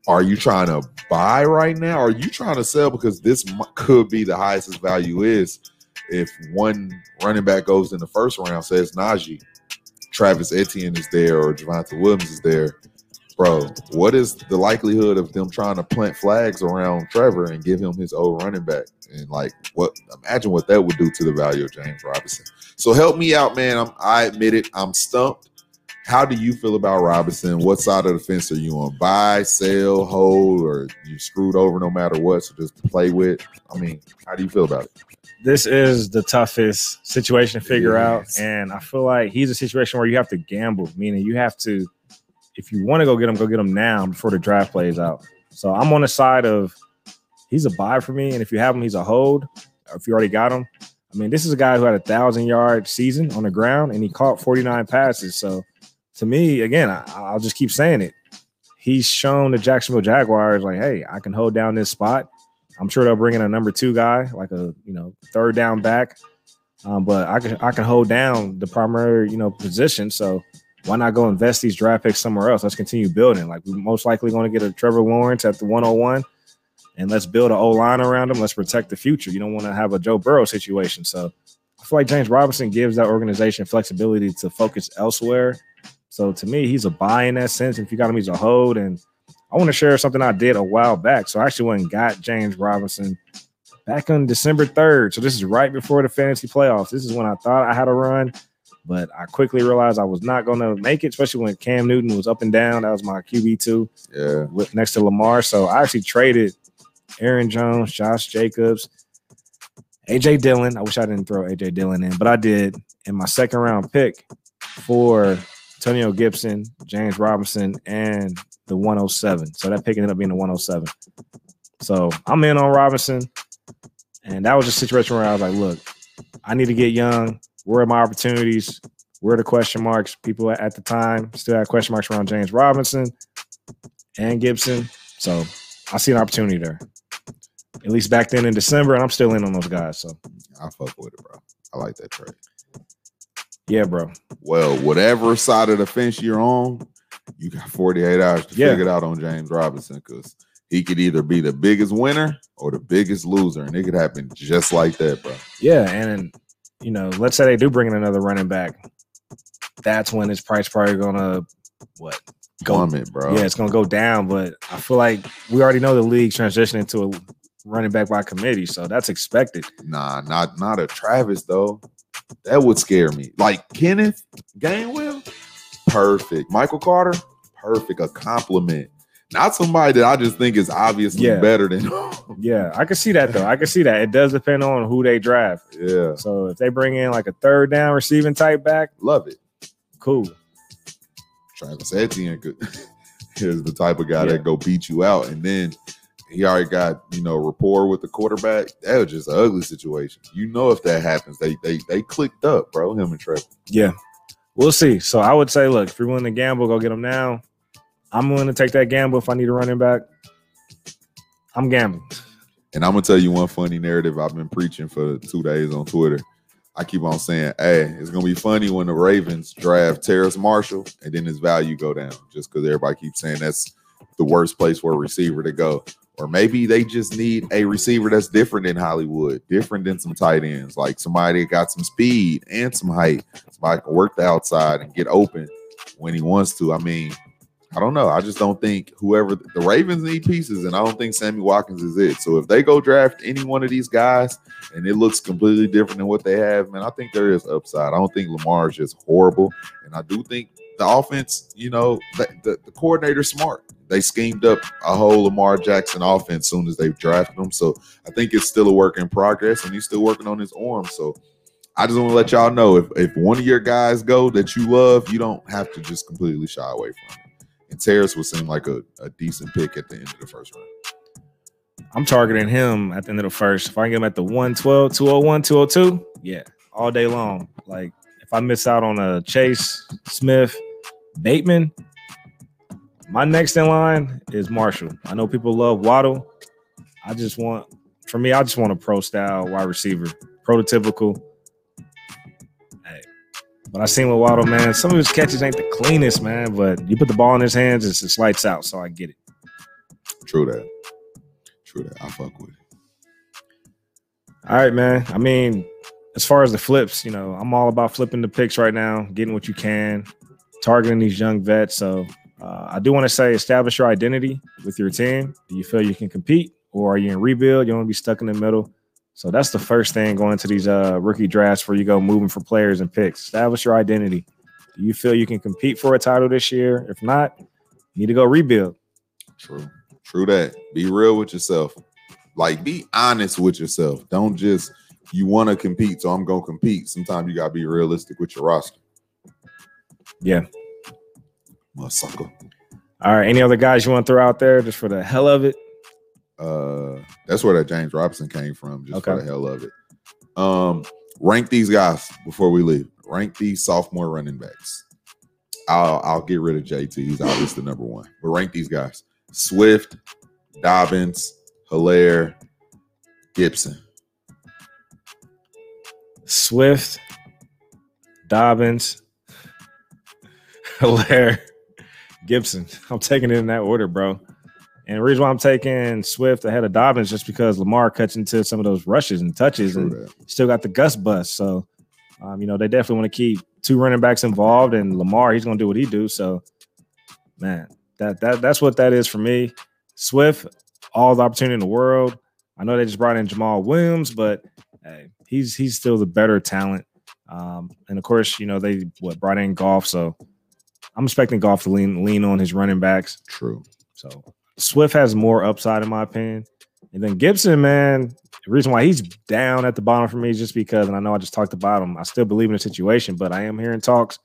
are you trying to buy right now? Are you trying to sell because this could be the highest his value is if one running back goes in the first round, says Najee, Travis Etienne is there, or Javonte Williams is there. Bro, what is the likelihood of them trying to plant flags around Trevor and give him his old running back? And like, what? Imagine what that would do to the value of James Robinson. So help me out, man. I'm, I admit it. I'm stumped. How do you feel about Robinson? What side of the fence are you on? Buy, sell, hold, or you screwed over no matter what? So just play with. I mean, how do you feel about it? this is the toughest situation to figure Yes. out. And I feel like he's a situation where you have to gamble, meaning you have to, if you want to go get him, go get him now before the draft plays out. So I'm on the side of he's a buy for me. And if you have him, he's a hold. If you already got him, I mean, this is a guy who had a thousand yard season on the ground and he caught 49 passes. So to me, again, I, I'll just keep saying it. He's shown the Jacksonville Jaguars, like, hey, I can hold down this spot. I'm sure they'll bring in a number two guy, like a you know third down back. Um, but I can I can hold down the primary you know position. So why not go invest these draft picks somewhere else? Let's continue building. Like we're most likely going to get a Trevor Lawrence at the 101, and let's build an O line around him. Let's protect the future. You don't want to have a Joe Burrow situation. So I feel like James Robinson gives that organization flexibility to focus elsewhere. So to me, he's a buy in that sense. If you got him, he's a hold. And I want to share something I did a while back. So I actually went and got James Robinson back on December 3rd. So this is right before the fantasy playoffs. This is when I thought I had a run, but I quickly realized I was not going to make it, especially when Cam Newton was up and down. That was my QB2 Yeah. with, next to Lamar. So I actually traded Aaron Jones, Josh Jacobs, AJ Dillon. I wish I didn't throw AJ Dillon in, but I did in my second round pick for Antonio Gibson, James Robinson, and the 107. So that pick ended up being the 107. So I'm in on Robinson. And that was a situation where I was like, look, I need to get young. Where are my opportunities? Where are the question marks? People at the time still had question marks around James Robinson and Gibson. So I see an opportunity there. At least back then in December, and I'm still in on those guys. So I fuck with it, bro. I like that trade. yeah, bro. Well, whatever side of the fence you're on, you got 48 hours to Yeah. figure it out on James Robinson because he could either be the biggest winner or the biggest loser, and it could happen just like that, bro. Yeah, and you know, let's say they do bring in another running back. That's when his price probably gonna what go Plummet, bro. Yeah, it's gonna go down, but I feel like we already know the league's transitioning to a running back by committee, so that's expected. Nah, not not a Travis though. That would scare me. Like Kenneth Gainwell, perfect. Michael Carter, perfect. A compliment. Not somebody that I just think is obviously Yeah. better than. Yeah, I can see that though. I can see that. It does depend on who they draft. yeah, So if they bring in like a third down receiving type back, love it. cool. Travis Etienne could, is the type of guy Yeah. that go beat you out, and then he already got you know rapport with the quarterback. That was just an ugly situation. You know, if that happens, they they they clicked up, bro. Him and Trevor. Yeah, we'll see. So I would say, look, if you're willing to gamble, go get him now. I'm willing to take that gamble if I need a running back. I'm gambling. And I'm gonna tell you one funny narrative I've been preaching for two days on Twitter. I keep on saying, "Hey, it's gonna be funny when the Ravens draft Terrace Marshall and then his value go down, just because everybody keeps saying that's the worst place for a receiver to go." Or maybe they just need a receiver that's different than Hollywood, different than some tight ends, like somebody that got some speed and some height. Somebody can work the outside and get open when he wants to. I mean, I don't know. I just don't think whoever the Ravens need pieces, and I don't think Sammy Watkins is it. So if they go draft any one of these guys and it looks completely different than what they have, man, I think there is upside. I don't think Lamar is just horrible, and I do think the offense, you know, the, the, the coordinator's smart. They schemed up a whole Lamar Jackson offense soon as they drafted him. So I think it's still a work in progress, and he's still working on his arm. So I just want to let y'all know if, if one of your guys go that you love, you don't have to just completely shy away from it. And Terrace would seem like a, a decent pick at the end of the first round. I'm targeting him at the end of the first. If I can get him at the 112, 201, 202, yeah, all day long. Like if I miss out on a Chase, Smith, Bateman, my next in line is Marshall. I know people love Waddle. I just want, for me, I just want a pro style wide receiver, prototypical. Hey, but I seen with Waddle, man, some of his catches ain't the cleanest, man. But you put the ball in his hands, it's, it's lights out. So I get it. True that. True that. I fuck with it. All right, man. I mean, as far as the flips, you know, I'm all about flipping the picks right now, getting what you can, targeting these young vets. So uh, I do want to say establish your identity with your team. Do you feel you can compete or are you in rebuild? You don't want to be stuck in the middle. So that's the first thing going into these uh, rookie drafts where you go moving for players and picks. Establish your identity. Do you feel you can compete for a title this year? If not, you need to go rebuild. True. True that. Be real with yourself. Like be honest with yourself. Don't just you want to compete, so I'm gonna compete. Sometimes you gotta be realistic with your roster. Yeah. Motherfucker. All right. Any other guys you want to throw out there just for the hell of it? Uh that's where that James Robinson came from, just for the hell of it. Um, rank these guys before we leave. Rank these sophomore running backs. I'll I'll get rid of JT. He's obviously the number one. But rank these guys: Swift, Dobbins, Helaire, Gibson. Swift, Dobbins, Helaire, Gibson. I'm taking it in that order, bro. And the reason why I'm taking Swift ahead of Dobbins just because Lamar cuts into some of those rushes and touches True and that. still got the Gus bust. So, um, you know, they definitely want to keep two running backs involved, and Lamar, he's going to do what he do. So, man, that that that's what that is for me. Swift, all the opportunity in the world. I know they just brought in Jamaal Williams, but hey, he's he's still the better talent. Um, and of course, you know they what brought in Goff, so I'm expecting Goff to lean lean on his running backs. True. So Swift has more upside in my opinion. And then Gibson, man, the reason why he's down at the bottom for me is just because, and I know I just talked about him. I still believe in the situation, but I am hearing talks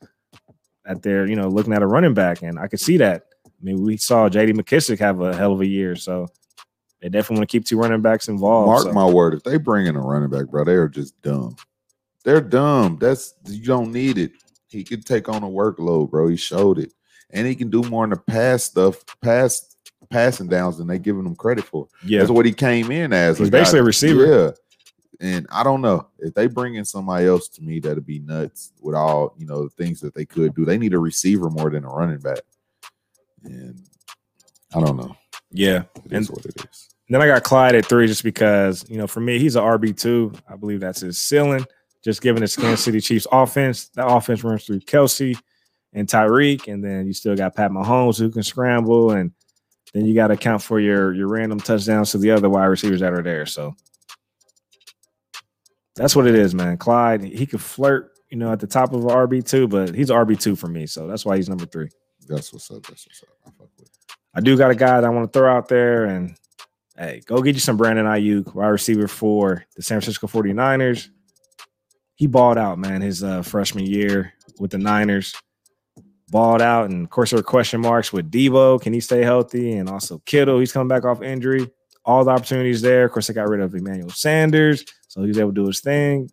that they're, you know, looking at a running back, and I could see that. I mean, we saw JD McKissic have a hell of a year, so they definitely want to keep two running backs involved. Mark so- my word, if they bring in a running back, bro, they are just dumb. They're dumb. That's you don't need it. He could take on a workload, bro. He showed it, and he can do more in the pass stuff, pass passing downs than they giving him credit for. yeah, That's what he came in as. He's guy- basically a receiver. Yeah. And I don't know if they bring in somebody else to me, that'd be nuts with all you know the things that they could do. They need a receiver more than a running back, and I don't know. yeah. It And- what it is. Then I got Clyde at three just because, you know, for me, he's an RB2. I believe that's his ceiling. Just given the Kansas City Chiefs offense, the offense runs through Kelce and Tyreek, and then you still got Pat Mahomes who can scramble, and then you got to account for your your random touchdowns to the other wide receivers that are there. So that's what it is, man. Clyde, he could flirt, you know, at the top of an RB2, but he's RB2 for me. So that's why he's number three. That's what's up. That's what's up. I fuck with. I do got a guy that I want to throw out there and hey, go get you some Brandon Aiyuk, wide receiver for the San Francisco 49ers. He balled out, man, his uh, freshman year with the Niners. Balled out, and of course, there are question marks with Deebo. Can he stay healthy? And also Kittle, he's coming back off injury. All the opportunities there. Of course, they got rid of Emmanuel Sanders, so he was able to do his thing.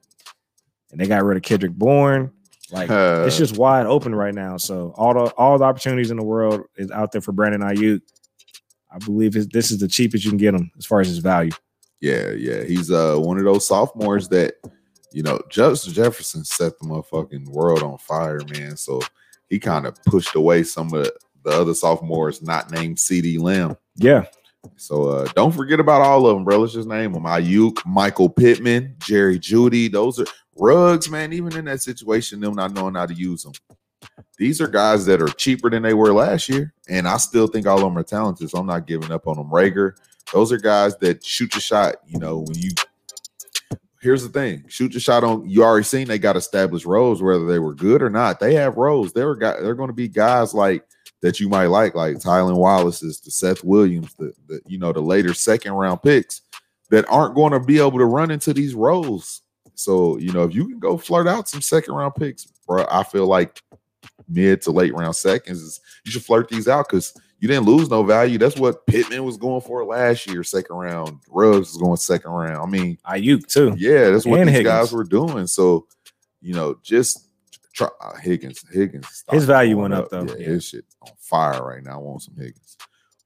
And they got rid of Kendrick Bourne. Like Uh, it's just wide open right now. So all the all the opportunities in the world is out there for Brandon Aiyuk. I believe his, this is the cheapest you can get him as far as his value. Yeah, yeah. He's uh one of those sophomores that you know, Justin Jefferson set the motherfucking world on fire, man. So he kind of pushed away some of the other sophomores not named CeeDee Lamb. Yeah, So uh don't forget about all of them, bro. Let's just name them. Aiyuk, Michael Pittman, Jerry Jeudy. Those are Ruggs, man. Even in that situation, them not knowing how to use them. These are guys that are cheaper than they were last year, and I still think all of them are talented. So I'm not giving up on them. Reagor, those are guys that shoot your shot. You know, when you here's the thing: shoot your shot on. You already seen they got established roles, whether they were good or not. They have roles. They were guys. They're going to be guys like that you might like, like Tylan Wallace's, the Seth Williams, the, the you know the later second round picks that aren't going to be able to run into these roles. So you know if you can go flirt out some second round picks, bro, I feel like mid to late round seconds you should flirt these out because you didn't lose no value. That's what Pittman was going for last year, second round. Ruggs was going second round. I mean, Aiyuk too. yeah, that's what And these Higgins. guys were doing. So, you know, just try uh, Higgins. Higgins. His value went up, though. Yeah, Yeah. his shit on fire right now. I want some Higgins.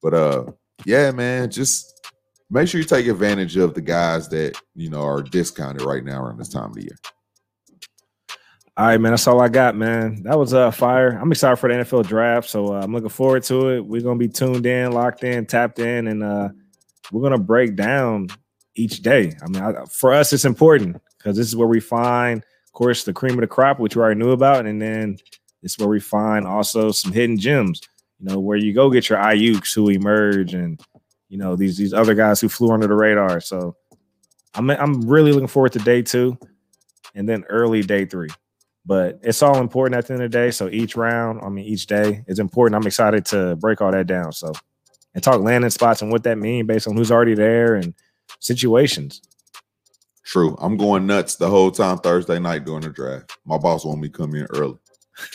But uh, yeah, man, just make sure you take advantage of the guys that you know are discounted right now around this time of the year. All right, man. That's all I got, man. That was uh fire. I'm excited for the NFL draft, so uh, I'm looking forward to it. We're gonna be tuned in, locked in, tapped in, and uh we're gonna break down each day. I mean, I, for us, it's important because this is where we find, of course, the cream of the crop, which we already knew about, and then it's where we find also some hidden gems. You know, where you go get your Aiyuks who emerge, and you know these these other guys who flew under the radar. So I'm I'm really looking forward to day two, and then early day three. But it's all important at the end of the day. So each round, I mean, each day is important. I'm excited to break all that down. So and talk landing spots and what that mean based on who's already there and situations. True. I'm going nuts the whole time Thursday night during the draft. My boss want me to come in early.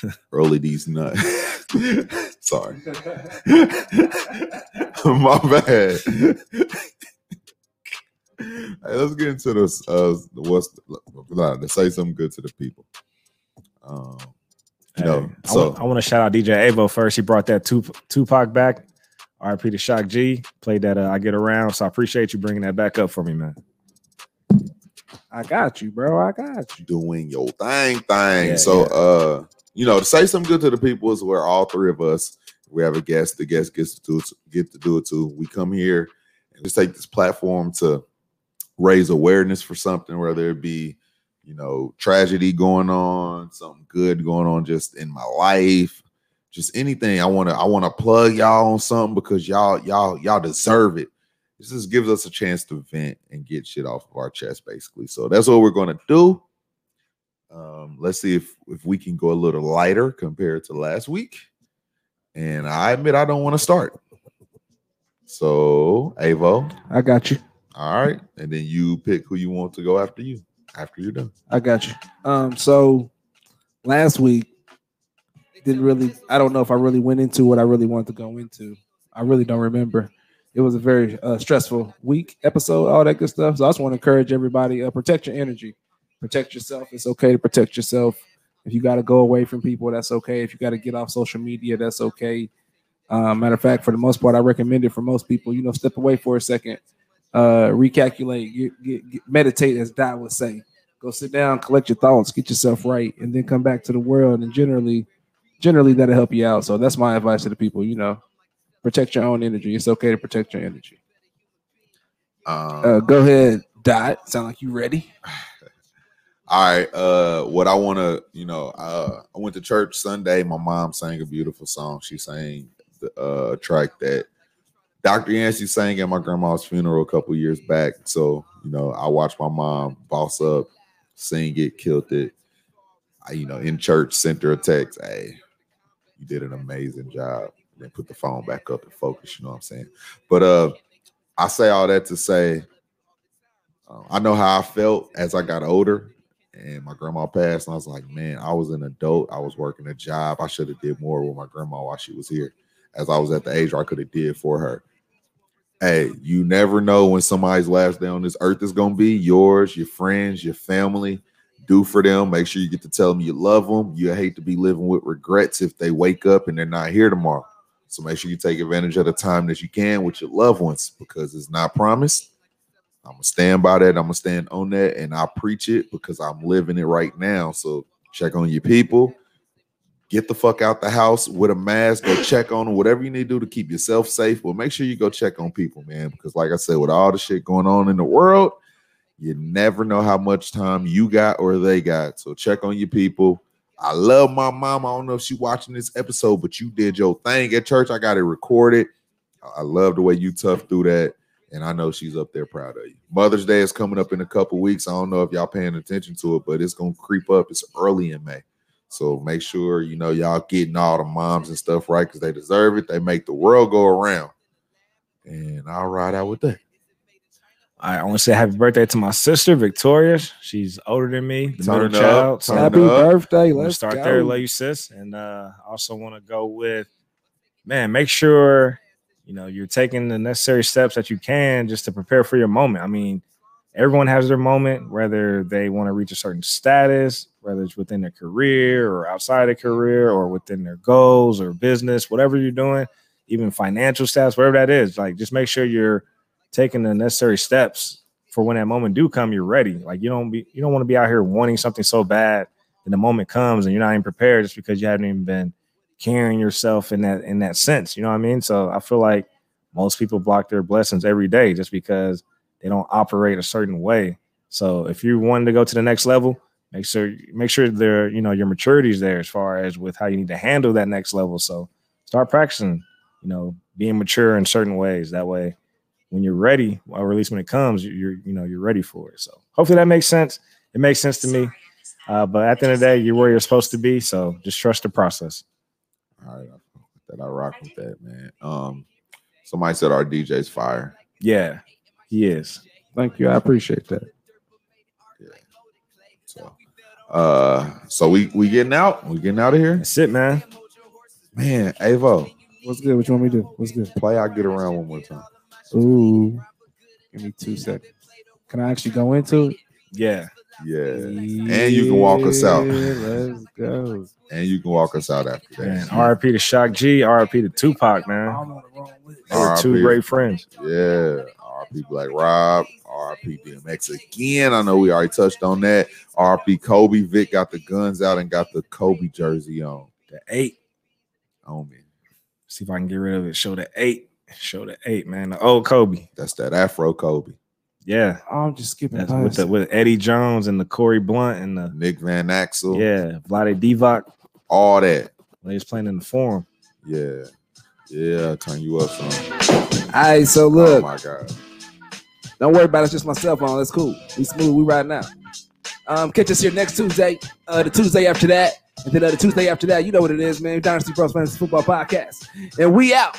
early these nuts. Sorry. My bad. hey, let's get into this. Uh, what's to say something good to the people. Um, you know, Hey, I so I want to shout out DJ Avo first. He brought that Tup- Tupac back. RP to Shock G played that. Uh, I get around, so I appreciate you bringing that back up for me, man. I got you, bro. I got you. doing your thing thing. Yeah, so yeah. uh, you know, to say something good to the people is where all three of us, we have a guest, the guest gets to do it, get to do it too. We come here and just take this platform to raise awareness for something, whether it be, you know, tragedy going on, something good going on just in my life, just anything. I want to I want to plug y'all on something because y'all y'all y'all deserve it. This just gives us a chance to vent and get shit off of our chest, basically. So that's what we're gonna do. Um, let's see if if we can go a little lighter compared to last week. And I admit I don't want to start. So Avo, I got you. all right, and then you pick who you want to go after you after you're done. I got you. Um, so last week didn't really. I don't know if I really went into what I really wanted to go into. I really don't remember. It was a very uh, stressful week, episode, all that good stuff. So I just want to encourage everybody: uh, protect your energy, protect yourself. It's okay to protect yourself. If you got to go away from people, that's okay. If you got to get off social media, that's okay. Uh, matter of fact, for the most part, I recommend it for most people. You know, step away for a second, uh, recalculate, get, get, get, meditate, as Dot would say. Go sit down, collect your thoughts, get yourself right, and then come back to the world. And generally, generally that'll help you out. So that's my advice to the people. You know, protect your own energy. It's okay to protect your energy. Um, Uh, go ahead, Dot. Sound like you ready? All right. Uh, what I want to, you know, uh, I went to church Sunday. My mom sang a beautiful song. She sang the uh, track that Dr. Yancey sang at my grandma's funeral a couple years back. So, you know, I watched my mom boss up, sing it, killed it. I, you know, in church, sent her a text. Hey, you did an amazing job. Then put the phone back up and focus. You know what I'm saying? But uh, I say all that to say, uh, I know how I felt as I got older and my grandma passed and i was like man i was an adult i was working a job i should have did more with my grandma while she was here as i was at the age where i could have did for her hey you never know when somebody's last day on this earth is going to be yours your friends your family do for them make sure you get to tell them you love them you hate to be living with regrets if they wake up and they're not here tomorrow so make sure you take advantage of the time that you can with your loved ones because it's not promised I'm gonna stand by that. I'm gonna stand on that, and I preach it because I'm living it right now. So check on your people. Get the fuck out the house with a mask. Go check on them. Whatever you need to do to keep yourself safe. But make sure you go check on people, man. Because like I said, with all the shit going on in the world, you never know how much time you got or they got. So check on your people. I love my mom. I don't know if she's watching this episode, but you did your thing at church. I got it recorded. I love the way you tough through that. And I know she's up there proud of you. Mother's Day is coming up in a couple weeks. I don't know if y'all paying attention to it, but it's gonna creep up. It's early in May. So make sure you know y'all getting all the moms and stuff right because they deserve it. They make the world go around. And I'll ride out with that. I want to say happy birthday to my sister Victoria. She's older than me, the Turn middle up, child. So Happy up. birthday! Let's start go. there, love you, sis. And uh, I also want to go with, man, make sure you know you're taking the necessary steps that you can just to prepare for your moment. I mean, everyone has their moment, whether they want to reach a certain status, whether it's within their career or outside of career or within their goals or business, whatever you're doing, even financial status, whatever that is. Like, just make sure you're taking the necessary steps for when that moment do come. You're ready. Like, you don't be, you don't want to be out here wanting something so bad then the moment comes and you're not even prepared just because you haven't even been carrying yourself in that in that sense. You know what I mean? So I feel like most people block their blessings every day just because they don't operate a certain way. So if you want to go to the next level, make sure make sure there you know your maturity is there as far as with how you need to handle that next level. So start practicing, you know, being mature in certain ways. That way, when you're ready, or at least when it comes, you're you know you're ready for it. So hopefully that makes sense. It makes sense to me. Uh, but at the end of the day, you're where you're supposed to be. So just trust the process. All right, that I rock with that, man. Um, somebody said our DJ's fire. Yeah, he is. Thank you. I appreciate that. So, uh, so we we getting out. We getting out of here, That's it, man. man. Avo, What's good? What you want me to do? What's good? play. I get around one more time. Ooh. Give me two seconds. Can I actually go into it? Yeah. Yeah, And you can walk us out. Let's go. and you can walk us out after Man, that. RIP to Shock G, RIP to Tupac, man. I'm on the wrong list. They were two great friends. Yeah, RP Black Rob, RP DMX again. I know we already touched on that. RP Kobe. Vic got the guns out and got the Kobe jersey on. The eight. On me. See if I can get rid of it. Show the eight. Show the eight, man. The old Kobe. That's that Afro Kobe. Yeah. Oh, I'm just skipping That's past. with the with Eddie Jones and the Corie Blount and the Nick Van Exel. yeah, Vlade Divac. All that. When he was playing in the forum. Yeah. Yeah. Turn you up some. All right, so look. Oh look, my God. Don't worry about it. It's just my cell phone. That's cool. We smooth. We right now. Um, catch us here next Tuesday, uh, the Tuesday after that, and then uh, the Tuesday after that. You know what it is, man. Dynasty Bros Fantasy Football Podcast, and we out.